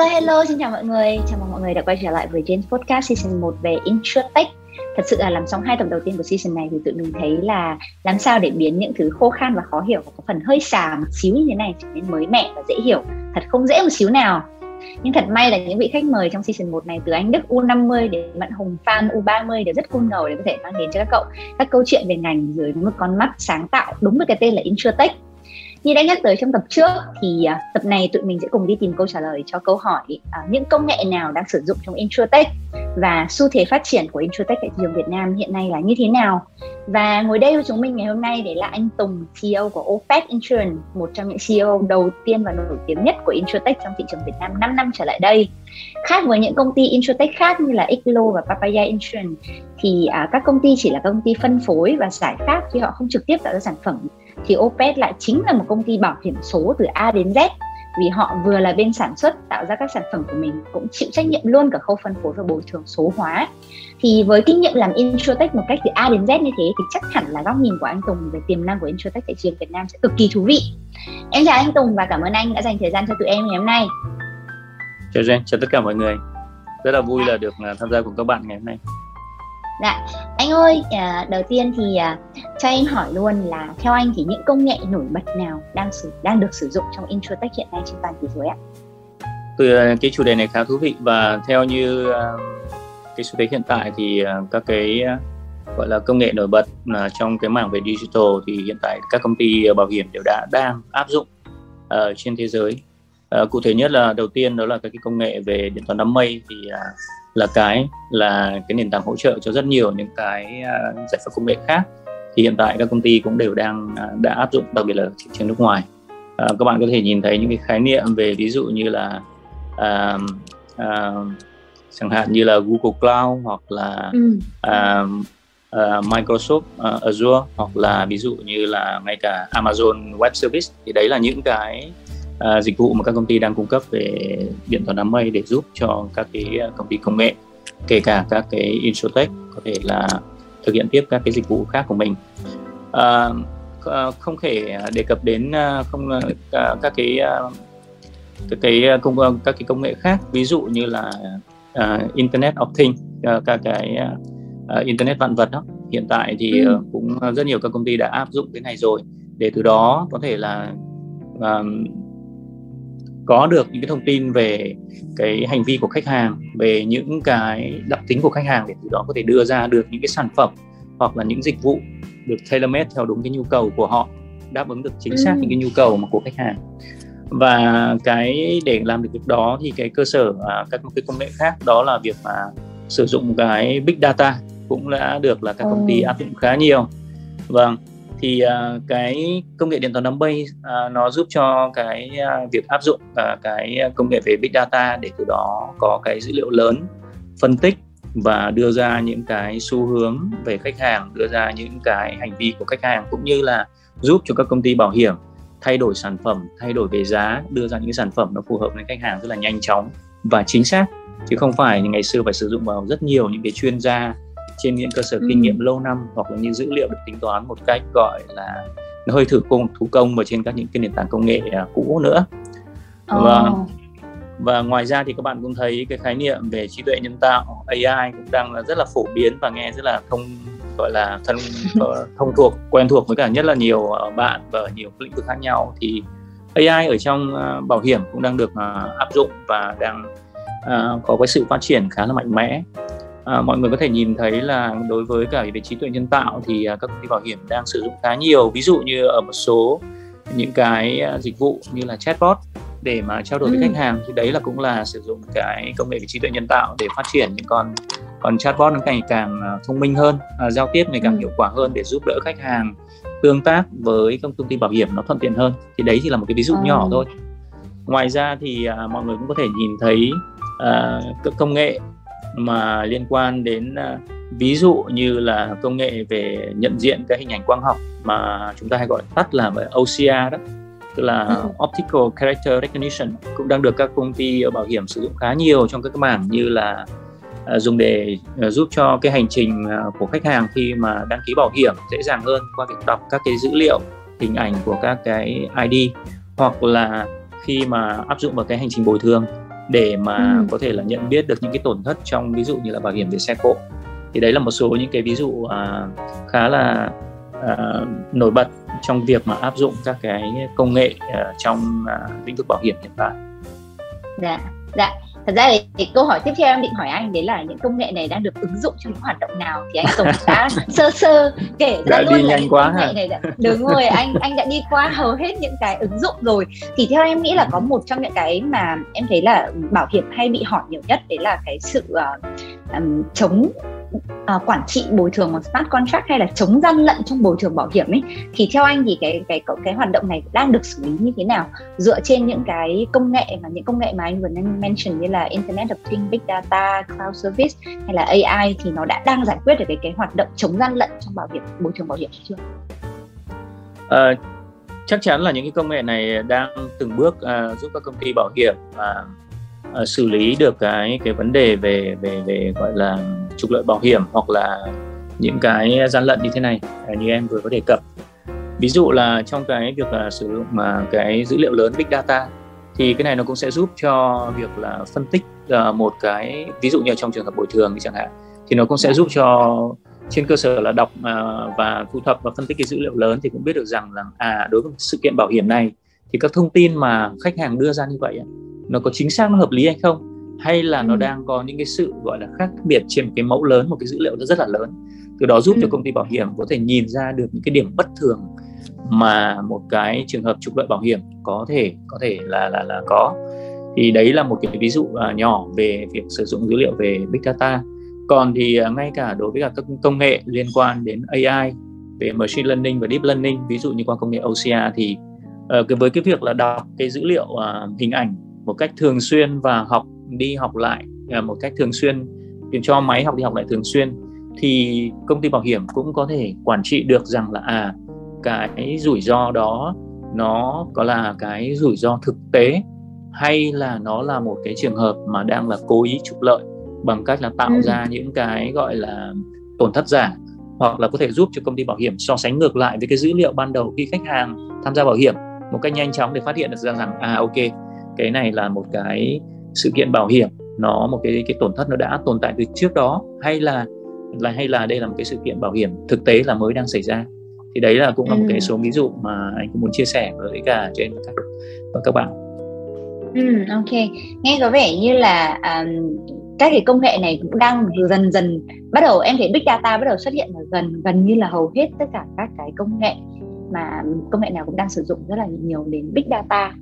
Hello hello, xin chào mọi người. Chào mừng mọi người đã quay trở lại với James Podcast Season 1 về InsurTech. Thật sự là làm xong hai tập đầu tiên của season này thì tụi mình thấy là làm sao để biến những thứ khô khan và khó hiểu và có phần hơi xà một xíu như thế này trở nên mới mẻ và dễ hiểu. Thật không dễ một xíu nào. Nhưng thật may là những vị khách mời trong season 1 này từ Anh Đức U50 đến Mận Hùng Phan U30 đều rất cool ngầu để có thể mang đến cho các cậu các câu chuyện về ngành dưới một con mắt sáng tạo đúng với cái tên là InsurTech như đã nhắc tới trong tập trước thì uh, tập này tụi mình sẽ cùng đi tìm câu trả lời cho câu hỏi uh, những công nghệ nào đang sử dụng trong insurtech và xu thế phát triển của insurtech tại thị trường Việt Nam hiện nay là như thế nào. Và ngồi đây với chúng mình ngày hôm nay để là anh Tùng CEO của OPEC Insurance một trong những CEO đầu tiên và nổi tiếng nhất của insurtech trong thị trường Việt Nam 5 năm trở lại đây. Khác với những công ty insurtech khác như là XLO và Papaya Insurance thì uh, các công ty chỉ là công ty phân phối và giải pháp chứ họ không trực tiếp tạo ra sản phẩm thì Opet lại chính là một công ty bảo hiểm số từ A đến Z. Vì họ vừa là bên sản xuất tạo ra các sản phẩm của mình cũng chịu trách nhiệm luôn cả khâu phân phối và bồi thường số hóa. Thì với kinh nghiệm làm insurtech một cách từ A đến Z như thế thì chắc hẳn là góc nhìn của anh Tùng về tiềm năng của insurtech tại trường Việt Nam sẽ cực kỳ thú vị. Em chào anh Tùng và cảm ơn anh đã dành thời gian cho tụi em ngày hôm nay. Chào Jen, chào tất cả mọi người. Rất là vui là được à, tham gia cùng các bạn ngày hôm nay. Dạ, anh ơi, à, đầu tiên thì à, cho em hỏi luôn là theo anh thì những công nghệ nổi bật nào đang sử đang được sử dụng trong insurtech hiện nay trên toàn thế giới ạ? Từ à, cái chủ đề này khá thú vị và theo như à, cái xu thế hiện tại thì à, các cái gọi là công nghệ nổi bật là trong cái mảng về digital thì hiện tại các công ty bảo hiểm đều đã đang áp dụng uh, trên thế giới. Uh, cụ thể nhất là đầu tiên đó là các cái công nghệ về điện toán đám mây thì uh, là cái là cái nền tảng hỗ trợ cho rất nhiều những cái uh, giải pháp công nghệ khác. Thì hiện tại các công ty cũng đều đang uh, đã áp dụng đặc biệt là thị trường nước ngoài. Uh, các bạn có thể nhìn thấy những cái khái niệm về ví dụ như là uh, uh, chẳng hạn như là Google Cloud hoặc là ừ. uh, uh, Microsoft uh, Azure hoặc là ví dụ như là ngay cả Amazon Web Service. Thì đấy là những cái uh, dịch vụ mà các công ty đang cung cấp về điện toán đám mây để giúp cho các cái à, công ty công nghệ kể cả các cái insurtech có thể là thực hiện tiếp các cái dịch vụ khác của mình. Uh, không thể đề cập đến uh, không các cái các cái công các cái công nghệ khác ví dụ như là uh, Internet of Things uh, các cái uh, Internet vạn vật đó. Hiện tại thì ừ. uh, cũng rất nhiều các công ty đã áp dụng cái này rồi. Để từ đó có thể là uh, có được những cái thông tin về cái hành vi của khách hàng về những cái đặc tính của khách hàng để từ đó có thể đưa ra được những cái sản phẩm hoặc là những dịch vụ được tailor made theo đúng cái nhu cầu của họ đáp ứng được chính xác ừ. những cái nhu cầu mà của khách hàng. Và cái để làm được việc đó thì cái cơ sở à, các cái công nghệ khác đó là việc mà sử dụng cái big data cũng đã được là các công ty áp dụng khá nhiều. Vâng thì uh, cái công nghệ điện toán đám mây uh, nó giúp cho cái uh, việc áp dụng uh, cái công nghệ về big data để từ đó có cái dữ liệu lớn phân tích và đưa ra những cái xu hướng về khách hàng đưa ra những cái hành vi của khách hàng cũng như là giúp cho các công ty bảo hiểm thay đổi sản phẩm thay đổi về giá đưa ra những sản phẩm nó phù hợp với khách hàng rất là nhanh chóng và chính xác. Chứ không phải như ngày xưa phải sử dụng vào rất nhiều những cái chuyên gia trên những cơ sở ừ. kinh nghiệm lâu năm hoặc là những dữ liệu được tính toán một cách gọi là nó hơi thử công thủ công và trên các những cái nền tảng công nghệ uh, cũ nữa oh. và và ngoài ra thì các bạn cũng thấy cái khái niệm về trí tuệ nhân tạo AI cũng đang là rất là phổ biến và nghe rất là thông gọi là thân ờ, thông thuộc quen thuộc với cả nhất là nhiều ờ, bạn và nhiều lĩnh vực khác nhau thì AI ở trong uh, bảo hiểm cũng đang được uh, áp dụng và đang có cái sự phát triển khá là mạnh mẽ à, mọi người có thể nhìn thấy là đối với cả về trí tuệ nhân tạo thì à, các công ty bảo hiểm đang sử dụng khá nhiều ví dụ như ở một số những cái à, dịch vụ như là chatbot để mà trao đổi ừ. với khách hàng thì đấy là cũng là sử dụng cái công nghệ về trí tuệ nhân tạo để phát triển những con còn chatbot nó ngày càng à, thông minh hơn à, giao tiếp ngày càng ừ. hiệu quả hơn để giúp đỡ khách hàng tương tác với các công ty bảo hiểm nó thuận tiện hơn thì đấy chỉ là một cái ví dụ ừ. nhỏ thôi ngoài ra thì à, mọi người cũng có thể nhìn thấy à, công nghệ mà liên quan đến uh, ví dụ như là công nghệ về nhận diện cái hình ảnh quang học mà chúng ta hay gọi tắt là OCR đó tức là ừ. Optical Character Recognition cũng đang được các công ty bảo hiểm sử dụng khá nhiều trong các mảng như là uh, dùng để uh, giúp cho cái hành trình của khách hàng khi mà đăng ký bảo hiểm dễ dàng hơn qua việc đọc các cái dữ liệu hình ảnh của các cái ID hoặc là khi mà áp dụng vào cái hành trình bồi thường để mà ừ. có thể là nhận biết được những cái tổn thất trong ví dụ như là bảo hiểm về xe cộ thì đấy là một số những cái ví dụ uh, khá là uh, nổi bật trong việc mà áp dụng các cái công nghệ uh, trong uh, lĩnh vực bảo hiểm hiện tại. Dạ, dạ thật ra thì câu hỏi tiếp theo em định hỏi anh đấy là những công nghệ này đang được ứng dụng trong những hoạt động nào thì anh tổng đã sơ sơ kể ra đã luôn đi là nhanh quá hả? này đã, đúng rồi anh anh đã đi qua hầu hết những cái ứng dụng rồi thì theo em nghĩ là có một trong những cái mà em thấy là bảo hiểm hay bị hỏi nhiều nhất đấy là cái sự uh, um, chống uh, quản trị bồi thường bằng smart contract hay là chống gian lận trong bồi thường bảo hiểm ấy thì theo anh thì cái cái cái, cái hoạt động này đang được xử lý như thế nào dựa trên những cái công nghệ mà những công nghệ mà anh vừa mention như là Internet of Things, Big Data, Cloud Service hay là AI thì nó đã đang giải quyết được cái cái hoạt động chống gian lận trong bảo hiểm bồi thường bảo hiểm chưa? Uh, chắc chắn là những cái công nghệ này đang từng bước uh, giúp các công ty bảo hiểm uh, uh, xử lý được cái cái vấn đề về về về gọi là trục lợi bảo hiểm hoặc là những cái gian lận như thế này uh, như em vừa có đề cập. Ví dụ là trong cái việc là sử dụng mà cái dữ liệu lớn big data thì cái này nó cũng sẽ giúp cho việc là phân tích uh, một cái ví dụ như trong trường hợp bồi thường chẳng hạn thì nó cũng sẽ giúp cho trên cơ sở là đọc uh, và thu thập và phân tích cái dữ liệu lớn thì cũng biết được rằng là à đối với sự kiện bảo hiểm này thì các thông tin mà khách hàng đưa ra như vậy nó có chính xác nó hợp lý hay không hay là ừ. nó đang có những cái sự gọi là khác biệt trên một cái mẫu lớn một cái dữ liệu rất là lớn từ đó giúp ừ. cho công ty bảo hiểm có thể nhìn ra được những cái điểm bất thường mà một cái trường hợp trục lợi bảo hiểm có thể có thể là là là có thì đấy là một cái ví dụ uh, nhỏ về việc sử dụng dữ liệu về big data còn thì uh, ngay cả đối với cả các công nghệ liên quan đến AI về machine learning và deep learning ví dụ như qua công nghệ OCR thì uh, với cái việc là đọc cái dữ liệu uh, hình ảnh một cách thường xuyên và học đi học lại à, một cách thường xuyên cho máy học đi học lại thường xuyên thì công ty bảo hiểm cũng có thể quản trị được rằng là à cái rủi ro đó nó có là cái rủi ro thực tế hay là nó là một cái trường hợp mà đang là cố ý trục lợi bằng cách là tạo ừ. ra những cái gọi là tổn thất giả hoặc là có thể giúp cho công ty bảo hiểm so sánh ngược lại với cái dữ liệu ban đầu khi khách hàng tham gia bảo hiểm một cách nhanh chóng để phát hiện được ra rằng à ok cái này là một cái sự kiện bảo hiểm nó một cái cái tổn thất nó đã tồn tại từ trước đó hay là là hay là đây là một cái sự kiện bảo hiểm thực tế là mới đang xảy ra thì đấy là cũng là một cái ừ. số ví dụ mà anh cũng muốn chia sẻ với cả trên các và các bạn. Ừ, ok. Nghe có vẻ như là um, các cái công nghệ này cũng đang dần dần bắt đầu em thấy big data bắt đầu xuất hiện ở gần gần như là hầu hết tất cả các cái công nghệ mà công nghệ nào cũng đang sử dụng rất là nhiều đến big data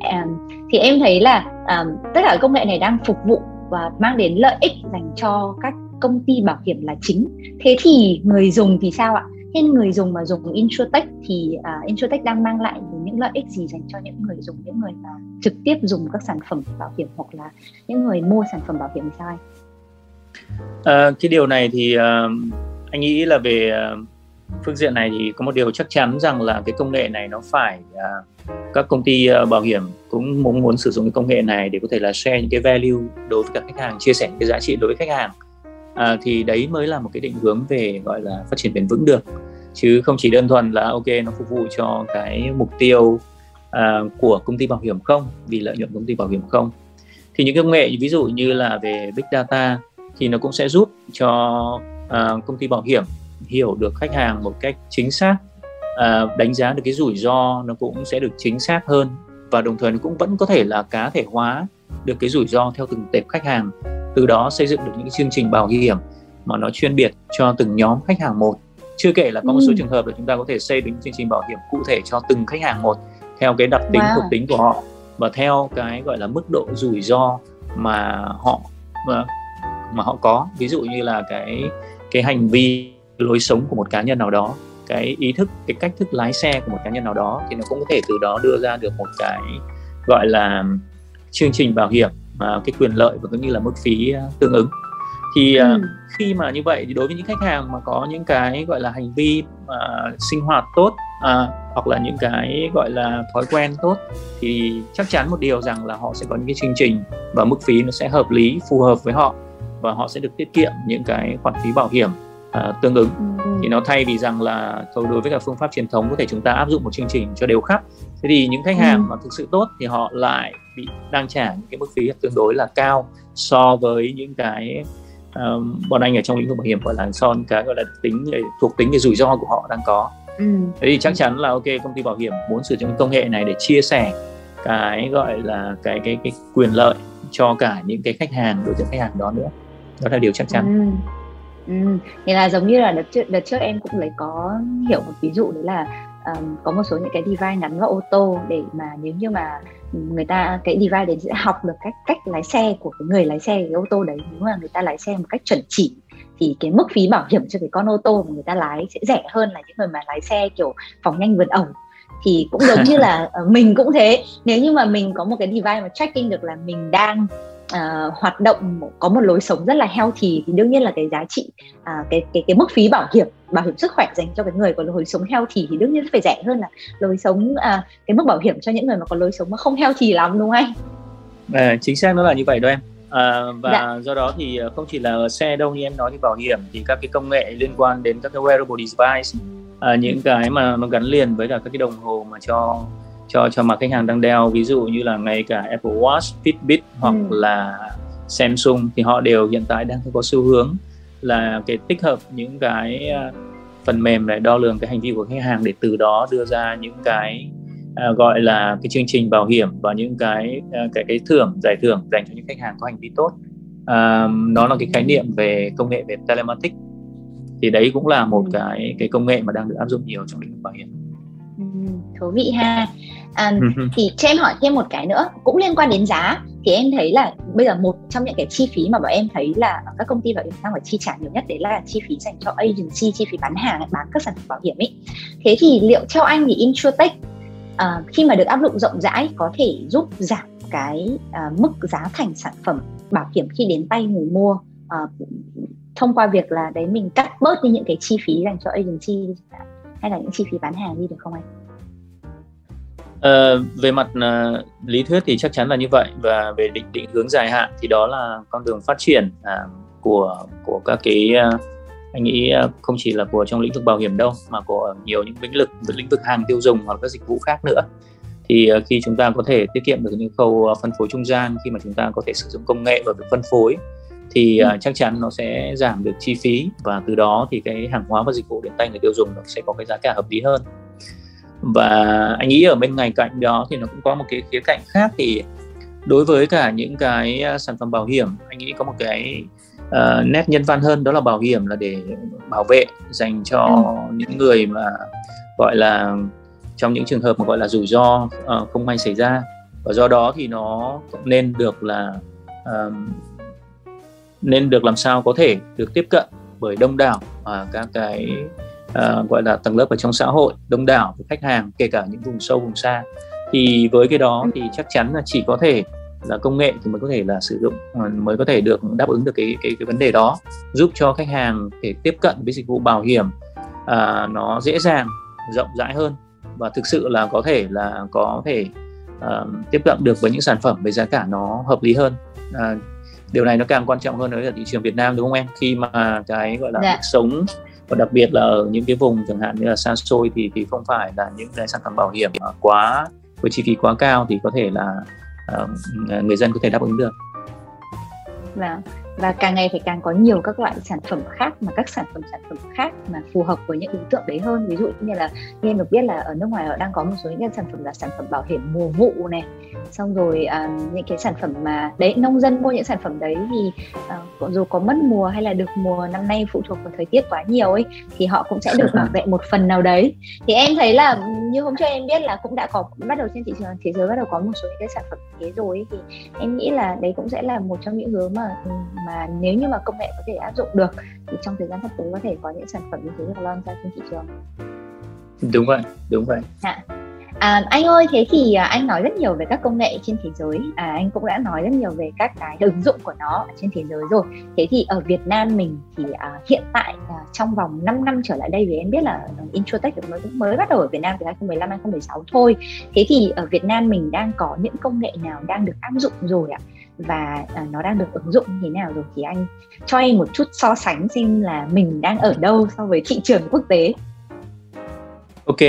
um, thì em thấy là um, tất cả công nghệ này đang phục vụ và mang đến lợi ích dành cho các công ty bảo hiểm là chính thế thì người dùng thì sao ạ Nên người dùng mà dùng insurtech thì uh, insurtech đang mang lại những lợi ích gì dành cho những người dùng những người mà trực tiếp dùng các sản phẩm bảo hiểm hoặc là những người mua sản phẩm bảo hiểm thì sao anh? À, cái điều này thì uh, anh nghĩ là về uh, phương diện này thì có một điều chắc chắn rằng là cái công nghệ này nó phải uh, các công ty uh, bảo hiểm cũng muốn muốn sử dụng cái công nghệ này để có thể là share những cái value đối với các khách hàng chia sẻ cái giá trị đối với khách hàng. À, thì đấy mới là một cái định hướng về gọi là phát triển bền vững được. Chứ không chỉ đơn thuần là ok nó phục vụ cho cái mục tiêu uh, của công ty bảo hiểm không vì lợi nhuận công ty bảo hiểm không. Thì những công nghệ ví dụ như là về big data thì nó cũng sẽ giúp cho uh, công ty bảo hiểm hiểu được khách hàng một cách chính xác à, đánh giá được cái rủi ro nó cũng sẽ được chính xác hơn và đồng thời nó cũng vẫn có thể là cá thể hóa được cái rủi ro theo từng tệp khách hàng từ đó xây dựng được những chương trình bảo hiểm mà nó chuyên biệt cho từng nhóm khách hàng một chưa kể là có một số ừ. trường hợp là chúng ta có thể xây dựng chương trình bảo hiểm cụ thể cho từng khách hàng một theo cái đặc tính wow. thuộc tính của họ và theo cái gọi là mức độ rủi ro mà họ mà, mà họ có ví dụ như là cái cái hành vi lối sống của một cá nhân nào đó cái ý thức cái cách thức lái xe của một cá nhân nào đó thì nó cũng có thể từ đó đưa ra được một cái gọi là chương trình bảo hiểm mà cái quyền lợi và cũng như là mức phí à, tương ứng thì à, ừ. khi mà như vậy thì đối với những khách hàng mà có những cái gọi là hành vi uh, sinh hoạt tốt uh, hoặc là những cái gọi là thói quen tốt thì chắc chắn một điều rằng là họ sẽ có những cái chương trình và mức phí nó sẽ hợp lý phù hợp với họ và họ sẽ được tiết kiệm những cái khoản phí bảo hiểm uh, tương ứng ừ. thì nó thay vì rằng là thôi đối với cả phương pháp truyền thống có thể chúng ta áp dụng một chương trình cho đều khắp thế thì những khách hàng ừ. mà thực sự tốt thì họ lại bị đang trả những cái mức phí tương đối là cao so với những cái um, bọn anh ở trong lĩnh vực bảo hiểm gọi là son cái gọi là tính thuộc tính về rủi ro của họ đang có ừ. thế thì chắc chắn là ok công ty bảo hiểm muốn sử dụng công nghệ này để chia sẻ cái gọi là cái cái cái quyền lợi cho cả những cái khách hàng đối tượng khách hàng đó nữa đó là điều chắc chắn ừ. Ừ, thì là giống như là đợt trước, đợt trước em cũng lấy có hiểu một ví dụ đấy là um, có một số những cái device gắn vào ô tô để mà nếu như mà người ta cái device đấy sẽ học được cách cách lái xe của cái người lái xe cái ô tô đấy. Nếu mà người ta lái xe một cách chuẩn chỉ thì cái mức phí bảo hiểm cho cái con ô tô mà người ta lái sẽ rẻ hơn là những người mà lái xe kiểu phòng nhanh vượt ẩu. Thì cũng giống như là ờ, mình cũng thế. Nếu như mà mình có một cái device mà tracking được là mình đang uh, hoạt động có một lối sống rất là healthy thì đương nhiên là cái giá trị uh, cái cái cái mức phí bảo hiểm bảo hiểm sức khỏe dành cho cái người có lối sống healthy thì đương nhiên phải rẻ hơn là lối sống uh, cái mức bảo hiểm cho những người mà có lối sống mà không healthy lắm đúng không anh? À, chính xác nó là như vậy đó em. À, và dạ. do đó thì không chỉ là xe đâu như em nói thì bảo hiểm thì các cái công nghệ liên quan đến các cái wearable device à, những cái mà nó gắn liền với cả các cái đồng hồ mà cho cho cho mà khách hàng đang đeo. Ví dụ như là ngay cả Apple Watch, Fitbit hoặc ừ. là Samsung thì họ đều hiện tại đang có xu hướng là cái tích hợp những cái à, phần mềm để đo lường cái hành vi của khách hàng để từ đó đưa ra những cái uh, gọi là cái chương trình bảo hiểm và những cái uh, cái cái thưởng giải thưởng dành cho những khách hàng có hành vi tốt. Uh, nó là cái khái niệm về công nghệ về telematics. Thì đấy cũng là một ừ. cái cái công nghệ mà đang được áp dụng nhiều trong lĩnh vực bảo hiểm. Ừ, thú vị ha à, thì cho em hỏi thêm một cái nữa cũng liên quan đến giá thì em thấy là bây giờ một trong những cái chi phí mà bọn em thấy là các công ty bảo hiểm đang phải chi trả nhiều nhất đấy là chi phí dành cho agency chi phí bán hàng bán các sản phẩm bảo hiểm ấy thế thì liệu theo anh thì insurtech uh, khi mà được áp dụng rộng rãi có thể giúp giảm cái uh, mức giá thành sản phẩm bảo hiểm khi đến tay người mua uh, thông qua việc là đấy mình cắt bớt đi những cái chi phí dành cho agency hay là những chi phí bán hàng đi được không anh? Uh, về mặt uh, lý thuyết thì chắc chắn là như vậy. Và về định định hướng dài hạn thì đó là con đường phát triển uh, của của các cái uh, anh nghĩ uh, không chỉ là của trong lĩnh vực bảo hiểm đâu mà của nhiều những lĩnh vực lĩnh vực hàng tiêu dùng hoặc các dịch vụ khác nữa. Thì uh, khi chúng ta có thể tiết kiệm được những khâu uh, phân phối trung gian khi mà chúng ta có thể sử dụng công nghệ vào việc phân phối thì uh, chắc chắn nó sẽ giảm được chi phí. Và từ đó thì cái hàng hóa và dịch vụ đến tay người tiêu dùng nó sẽ có cái giá cả hợp lý hơn và anh nghĩ ở bên ngành cạnh đó thì nó cũng có một cái khía cạnh khác thì đối với cả những cái à, sản phẩm bảo hiểm anh nghĩ có một cái uh, nét nhân văn hơn đó là bảo hiểm là để bảo vệ dành cho ừ. những người mà gọi là trong những trường hợp mà gọi là rủi ro uh, không may xảy ra và do đó thì nó cũng nên được là uh, nên được làm sao có thể được tiếp cận bởi đông đảo và các cái uh, gọi là tầng lớp ở trong xã hội đông đảo với khách hàng kể cả những vùng sâu vùng xa. Thì với cái đó thì chắc chắn là chỉ có thể là công nghệ thì mới có thể là sử dụng ờ, mới có thể được đáp ứng được cái cái cái vấn đề đó giúp cho khách hàng để tiếp cận với dịch vụ bảo hiểm à, nó dễ dàng rộng rãi hơn và thực sự là có thể là có thể uh, tiếp cận được với những sản phẩm với giá cả nó hợp lý hơn. À, điều này nó càng quan trọng hơn nữa là thị trường Việt Nam đúng không em? Khi mà cái gọi là dạ. sống và đặc biệt là ở những cái vùng chẳng hạn như là xa xôi thì thì không phải là những cái sản phẩm bảo hiểm quá với chi phí quá cao thì có thể là uh, người dân có thể đáp ứng được. Vâng và càng ngày phải càng có nhiều các loại sản phẩm khác mà các sản phẩm sản phẩm khác mà phù hợp với những đối tượng đấy hơn. Ví dụ như là như em được biết là ở nước ngoài họ đang có một số những cái sản phẩm là sản phẩm bảo hiểm mùa vụ này. Xong rồi à, những cái sản phẩm mà đấy nông dân mua những sản phẩm đấy thì à, dù có mất mùa hay là được mùa năm nay phụ thuộc vào thời tiết quá nhiều ấy thì họ cũng sẽ được bảo vệ một phần nào đấy. Thì em thấy là như hôm trước em biết là cũng đã có bắt đầu trên thị trường thế giới bắt đầu có một số những cái sản phẩm thế rồi ấy, thì em nghĩ là đấy cũng sẽ là một trong những hướng mà ừ, mà nếu như mà công nghệ có thể áp dụng được thì trong thời gian sắp tới có thể có những sản phẩm như thế được lon ra trên thị trường. Đúng vậy đúng vậy. À, À, anh ơi thế thì à, anh nói rất nhiều về các công nghệ trên thế giới. À, anh cũng đã nói rất nhiều về các cái ứng dụng của nó trên thế giới rồi. Thế thì ở Việt Nam mình thì à, hiện tại à, trong vòng 5 năm trở lại đây thì em biết là Introtech mới mới bắt đầu ở Việt Nam từ 2015 2016 thôi. Thế thì ở Việt Nam mình đang có những công nghệ nào đang được áp dụng rồi ạ và uh, nó đang được ứng dụng như thế nào rồi thì anh cho em một chút so sánh xem là mình đang ở đâu so với thị trường quốc tế. Ok.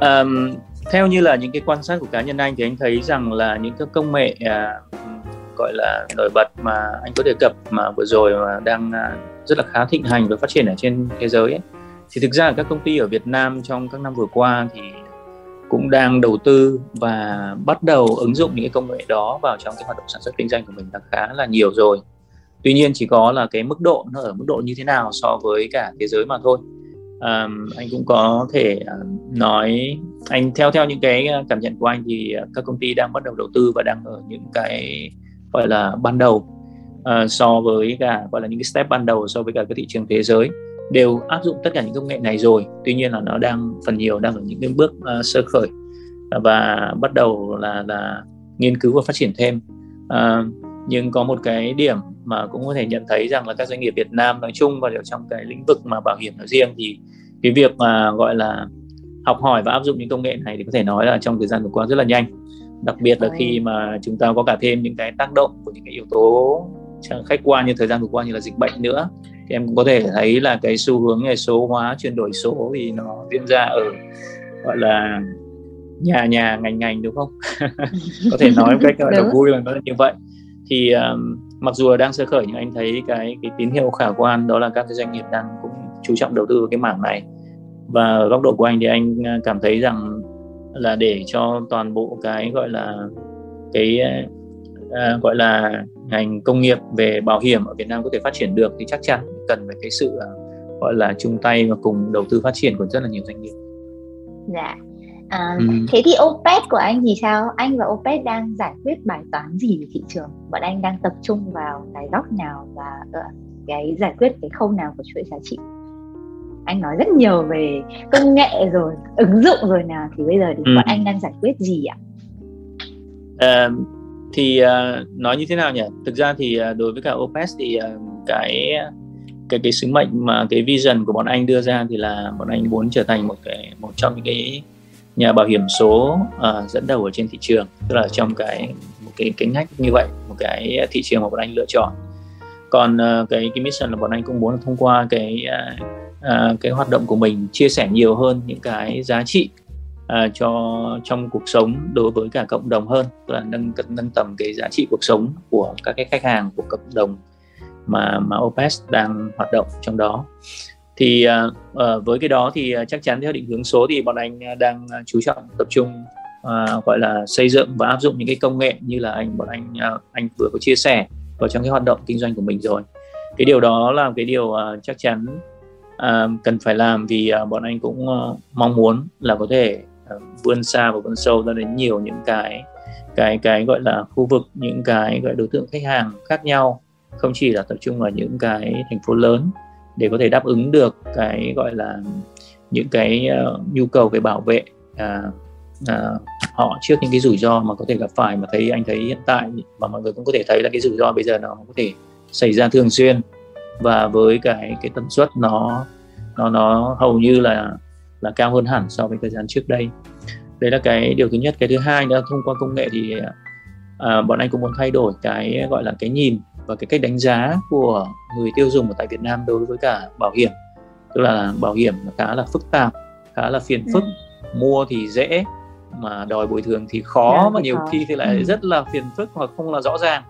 Um, theo như là những cái quan sát của cá nhân anh thì anh thấy rằng là những cái công nghệ uh, gọi là nổi bật mà anh có đề cập mà vừa rồi mà đang uh, rất là khá thịnh hành và phát triển ở trên thế giới ấy, thì thực ra các công ty ở Việt Nam trong các năm vừa qua thì cũng đang đầu tư và bắt đầu ứng dụng những cái công nghệ đó vào trong cái hoạt động sản xuất kinh doanh của mình là khá là nhiều rồi. Tuy nhiên chỉ có là cái mức độ nó ở mức độ như thế nào so với cả thế giới mà thôi. Um, anh cũng có thể ờ, nói anh theo theo những cái ờ, cảm nhận của anh thì ờ, các công ty đang bắt đầu đầu tư và đang ở những cái gọi là ban đầu uh, so với cả gọi là những cái step ban đầu so với cả cái thị trường thế giới đều áp dụng tất cả những công nghệ này rồi. Tuy nhiên là nó đang phần nhiều đang ở những cái bước uh, sơ khởi. Và bắt đầu là là nghiên cứu và phát triển thêm. Uh, nhưng có một cái điểm mà cũng có thể nhận thấy rằng là các doanh nghiệp Việt Nam nói chung và trong cái lĩnh vực mà bảo hiểm nói riêng thì cái việc mà gọi là học hỏi và áp dụng những công nghệ này thì có thể nói là trong thời gian vừa qua rất là nhanh. Đặc biệt là khi mà chúng ta có cả thêm những cái tác động của những cái yếu tố khách quan như thời gian vừa qua như là dịch bệnh nữa thì em cũng có thể thấy là cái xu hướng về số hóa chuyển đổi số thì nó diễn ra ở gọi là nhà nhà ngành ngành đúng không? Có thể nói một cách gọi là vui là nó là như vậy. Thì um, mặc dù đang sơ khởi nhưng anh thấy cái cái tín hiệu khả quan đó là các cái doanh nghiệp đang cũng chú trọng đầu tư vào cái mảng này. Và ở góc độ của anh thì anh à, cảm thấy rằng là để cho toàn bộ cái gọi là cái uh, gọi là ngành công nghiệp về bảo hiểm ở Việt Nam có thể phát triển được thì chắc chắn cần phải cái sự uh, gọi là chung tay và cùng đầu tư phát triển của rất là nhiều doanh nghiệp. Dạ. À, ừ. Thế thì OPEC của anh thì sao? Anh và OPEC đang giải quyết bài toán gì về thị trường? Bọn anh đang tập trung vào cái góc nào và uh, cái giải quyết cái khâu nào của chuỗi giá trị? Anh nói rất nhiều về công nghệ rồi, ứng dụng rồi nào thì bây giờ thì ừ. bọn anh đang giải quyết gì ạ? Uh, thì uh, nói như thế nào nhỉ thực ra thì uh, đối với cả OPEC thì uh, cái cái cái sứ mệnh mà cái vision của bọn anh đưa ra thì là bọn anh muốn trở thành một cái một trong những cái nhà bảo hiểm số uh, dẫn đầu ở trên thị trường. Tức là trong cái một cái cái ngách như vậy một cái thị trường mà bọn anh lựa chọn. Còn uh, cái cái mission là bọn anh cũng muốn thông qua cái uh, uh, cái hoạt động của mình chia sẻ nhiều hơn những cái giá trị uh, cho trong cuộc sống đối với cả cộng đồng hơn. Tức là nâng nâng tầm cái giá trị cuộc sống của các cái khách hàng của cộng đồng mà mà OPES đang hoạt động trong đó. Thì uh, với cái đó thì à, chắc chắn theo định hướng số thì bọn anh à, đang chú trọng tập trung uh, gọi là xây dựng và áp dụng những cái công nghệ như là anh bọn anh uh, anh vừa có chia sẻ vào trong cái hoạt động kinh doanh của mình rồi. Cái điều đó là cái điều uh, chắc chắn uh, cần phải làm vì uh, bọn anh cũng uh, mong muốn là có thể uh, vươn xa và vươn sâu ra đến nhiều những cái cái cái gọi là khu vực những cái gọi đối tượng khách hàng khác nhau không chỉ là tập trung vào những cái thành phố lớn để có thể đáp ứng được cái gọi là những cái uh, nhu cầu về bảo vệ uh, uh, họ trước những cái rủi ro mà có thể gặp phải mà thấy anh thấy hiện tại mà mọi người cũng có thể thấy là cái rủi ro bây giờ nó có thể xảy ra thường xuyên. Và với cái cái tần suất nó nó nó hầu như là là cao hơn hẳn so với thời gian trước đây. Đấy là cái điều thứ nhất. Cái thứ hai nữa thông qua công nghệ thì à, à bọn anh cũng muốn thay đổi cái gọi là cái nhìn và cái cách đánh giá của người tiêu dùng ở tại Việt Nam đối với cả bảo hiểm tức là bảo hiểm khá là phức tạp khá là phiền phức ừ. mua thì dễ mà đòi bồi thường thì khó yeah, và nhiều khó. khi thì lại ừ. rất là phiền phức hoặc không là rõ ràng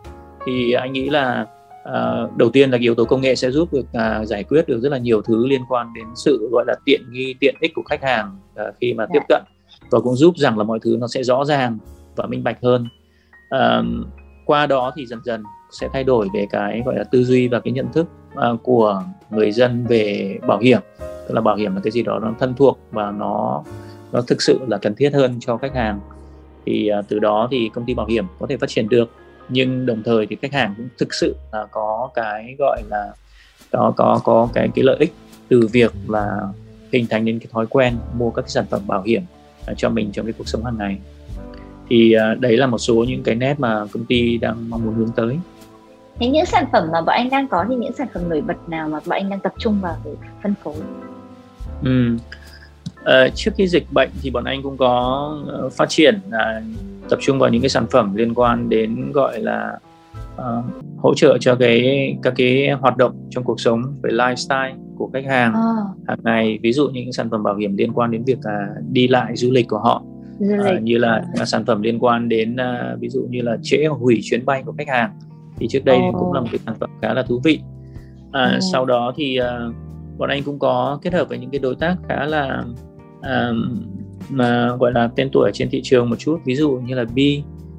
thì anh nghĩ là uh, đầu tiên là yếu tố công nghệ sẽ giúp được uh, giải quyết được rất là nhiều thứ liên quan đến sự gọi là tiện nghi tiện ích của khách hàng uh, khi mà yeah. tiếp dạ. cận và cũng giúp rằng là mọi thứ nó sẽ rõ ràng và minh bạch hơn uh, qua đó thì dần dần sẽ thay đổi về cái gọi là tư duy và cái nhận thức uh, của người dân về bảo hiểm. Tức là bảo hiểm là cái gì đó nó thân thuộc và nó nó thực sự là cần thiết hơn cho khách hàng. Thì uh, từ đó thì công ty bảo hiểm có thể phát triển được nhưng đồng thời thì khách hàng cũng thực sự là có cái gọi là có có có cái cái lợi ích từ việc là hình thành nên cái thói quen mua các cái sản phẩm bảo hiểm uh, cho mình trong cái cuộc sống hàng ngày. Thì uh, đấy là một số những cái nét mà công ty đang mong muốn hướng tới. Thế những sản phẩm mà bọn anh đang có thì những sản phẩm nổi bật nào mà bọn anh đang tập trung vào để phân phối? Ừ. À, trước khi dịch bệnh thì bọn anh cũng có uh, phát triển uh, tập trung vào những cái sản phẩm liên quan đến gọi là uh, hỗ trợ cho cái các cái hoạt động trong cuộc sống về lifestyle của khách hàng à. hàng ngày ví dụ những sản phẩm bảo hiểm liên quan đến việc uh, đi lại du lịch của họ uh, như là uh, sản phẩm liên quan đến uh, ví dụ như là trễ hủy chuyến bay của khách hàng thì trước đây oh. cũng là một cái sản phẩm khá là thú vị à, oh. sau đó thì uh, bọn anh cũng có kết hợp với những cái đối tác khá là uh, mà gọi là tên tuổi trên thị trường một chút ví dụ như là B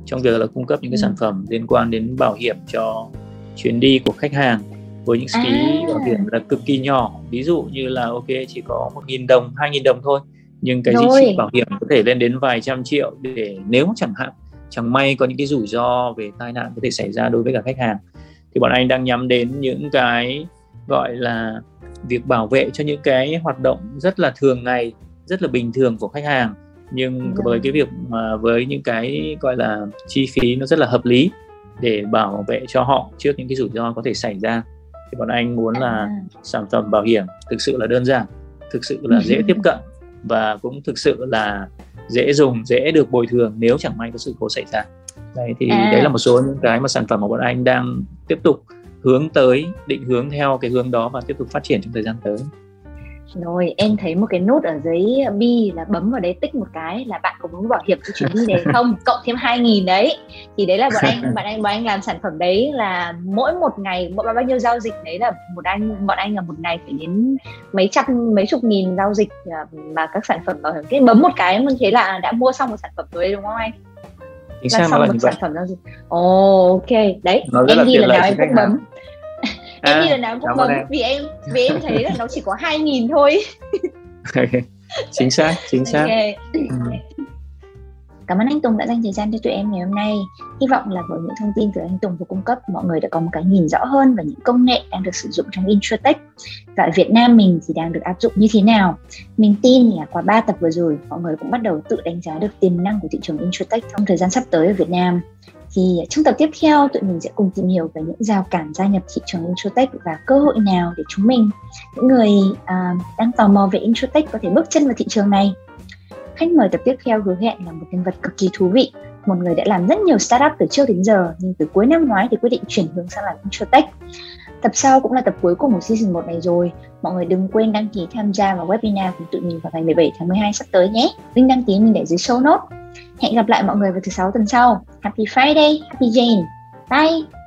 trong việc là cung cấp những cái ừ. sản phẩm liên quan đến bảo hiểm cho chuyến đi của khách hàng với những phí à. bảo hiểm là cực kỳ nhỏ ví dụ như là ok chỉ có một nghìn đồng hai nghìn đồng thôi nhưng cái giá trị bảo hiểm có thể lên đến vài trăm triệu để nếu chẳng hạn chẳng may có những cái rủi ro về tai nạn có thể xảy ra đối với cả khách hàng. Thì bọn anh đang nhắm đến những cái gọi là việc bảo vệ cho những cái hoạt động rất là thường ngày rất là bình thường của khách hàng. Nhưng với cái việc mà với những cái gọi là chi phí nó rất là hợp lý để bảo vệ cho họ trước những cái rủi ro có thể xảy ra thì bọn anh muốn là à. sản phẩm bảo hiểm thực sự là đơn giản thực sự là dễ tiếp cận và cũng thực sự là dễ dùng dễ được bồi thường nếu chẳng may có sự cố xảy ra đấy thì à. đấy là một số những cái mà sản phẩm mà bọn anh đang tiếp tục hướng tới định hướng theo cái hướng đó và tiếp tục phát triển trong thời gian tới rồi em thấy một cái nút ở dưới bi là bấm vào đấy tích một cái là bạn có muốn bảo hiểm cho chuyến đi đấy không? Cộng thêm hai nghìn đấy. Thì đấy là bọn anh bọn anh bọn anh làm sản phẩm đấy là mỗi một ngày mỗi bao nhiêu giao dịch đấy là một anh bọn anh là một ngày phải đến mấy trăm mấy chục nghìn giao dịch à, mà các sản phẩm bảo hiểm cái bấm một cái như thế là đã mua xong một sản phẩm rồi đúng không anh? Chính là xong một sản phẩm giao dịch. Ồ oh, ok. Đấy em ghi là nào em cũng bấm em à, đi lần nào cũng bấm vì em vì em thấy là nó chỉ có hai nghìn thôi chính xác chính xác okay. ừ. Cảm ơn anh Tùng đã dành thời gian cho tụi em ngày hôm nay. Hy vọng là với những thông tin từ anh Tùng vừa cung cấp, mọi người đã có một cái nhìn rõ hơn về những công nghệ đang được sử dụng trong Insurtech và ở Việt Nam mình thì đang được áp dụng như thế nào. Mình tin là qua 3 tập vừa rồi, mọi người cũng bắt đầu tự đánh giá được tiềm năng của thị trường Insurtech trong thời gian sắp tới ở Việt Nam thì trong tập tiếp theo tụi mình sẽ cùng tìm hiểu về những rào cản gia nhập thị trường Introtech và cơ hội nào để chúng mình, những người uh, đang tò mò về Introtech có thể bước chân vào thị trường này. Khách mời tập tiếp theo hứa hẹn là một nhân vật cực kỳ thú vị, một người đã làm rất nhiều startup từ trước đến giờ nhưng từ cuối năm ngoái thì quyết định chuyển hướng sang làm Introtech. Tập sau cũng là tập cuối cùng của season 1 này rồi. Mọi người đừng quên đăng ký tham gia vào webinar của tụi mình vào ngày 17 tháng 12 sắp tới nhé. Link đăng ký mình để dưới show note. Hẹn gặp lại mọi người vào thứ sáu tuần sau. Happy Friday, Happy Jane. Bye!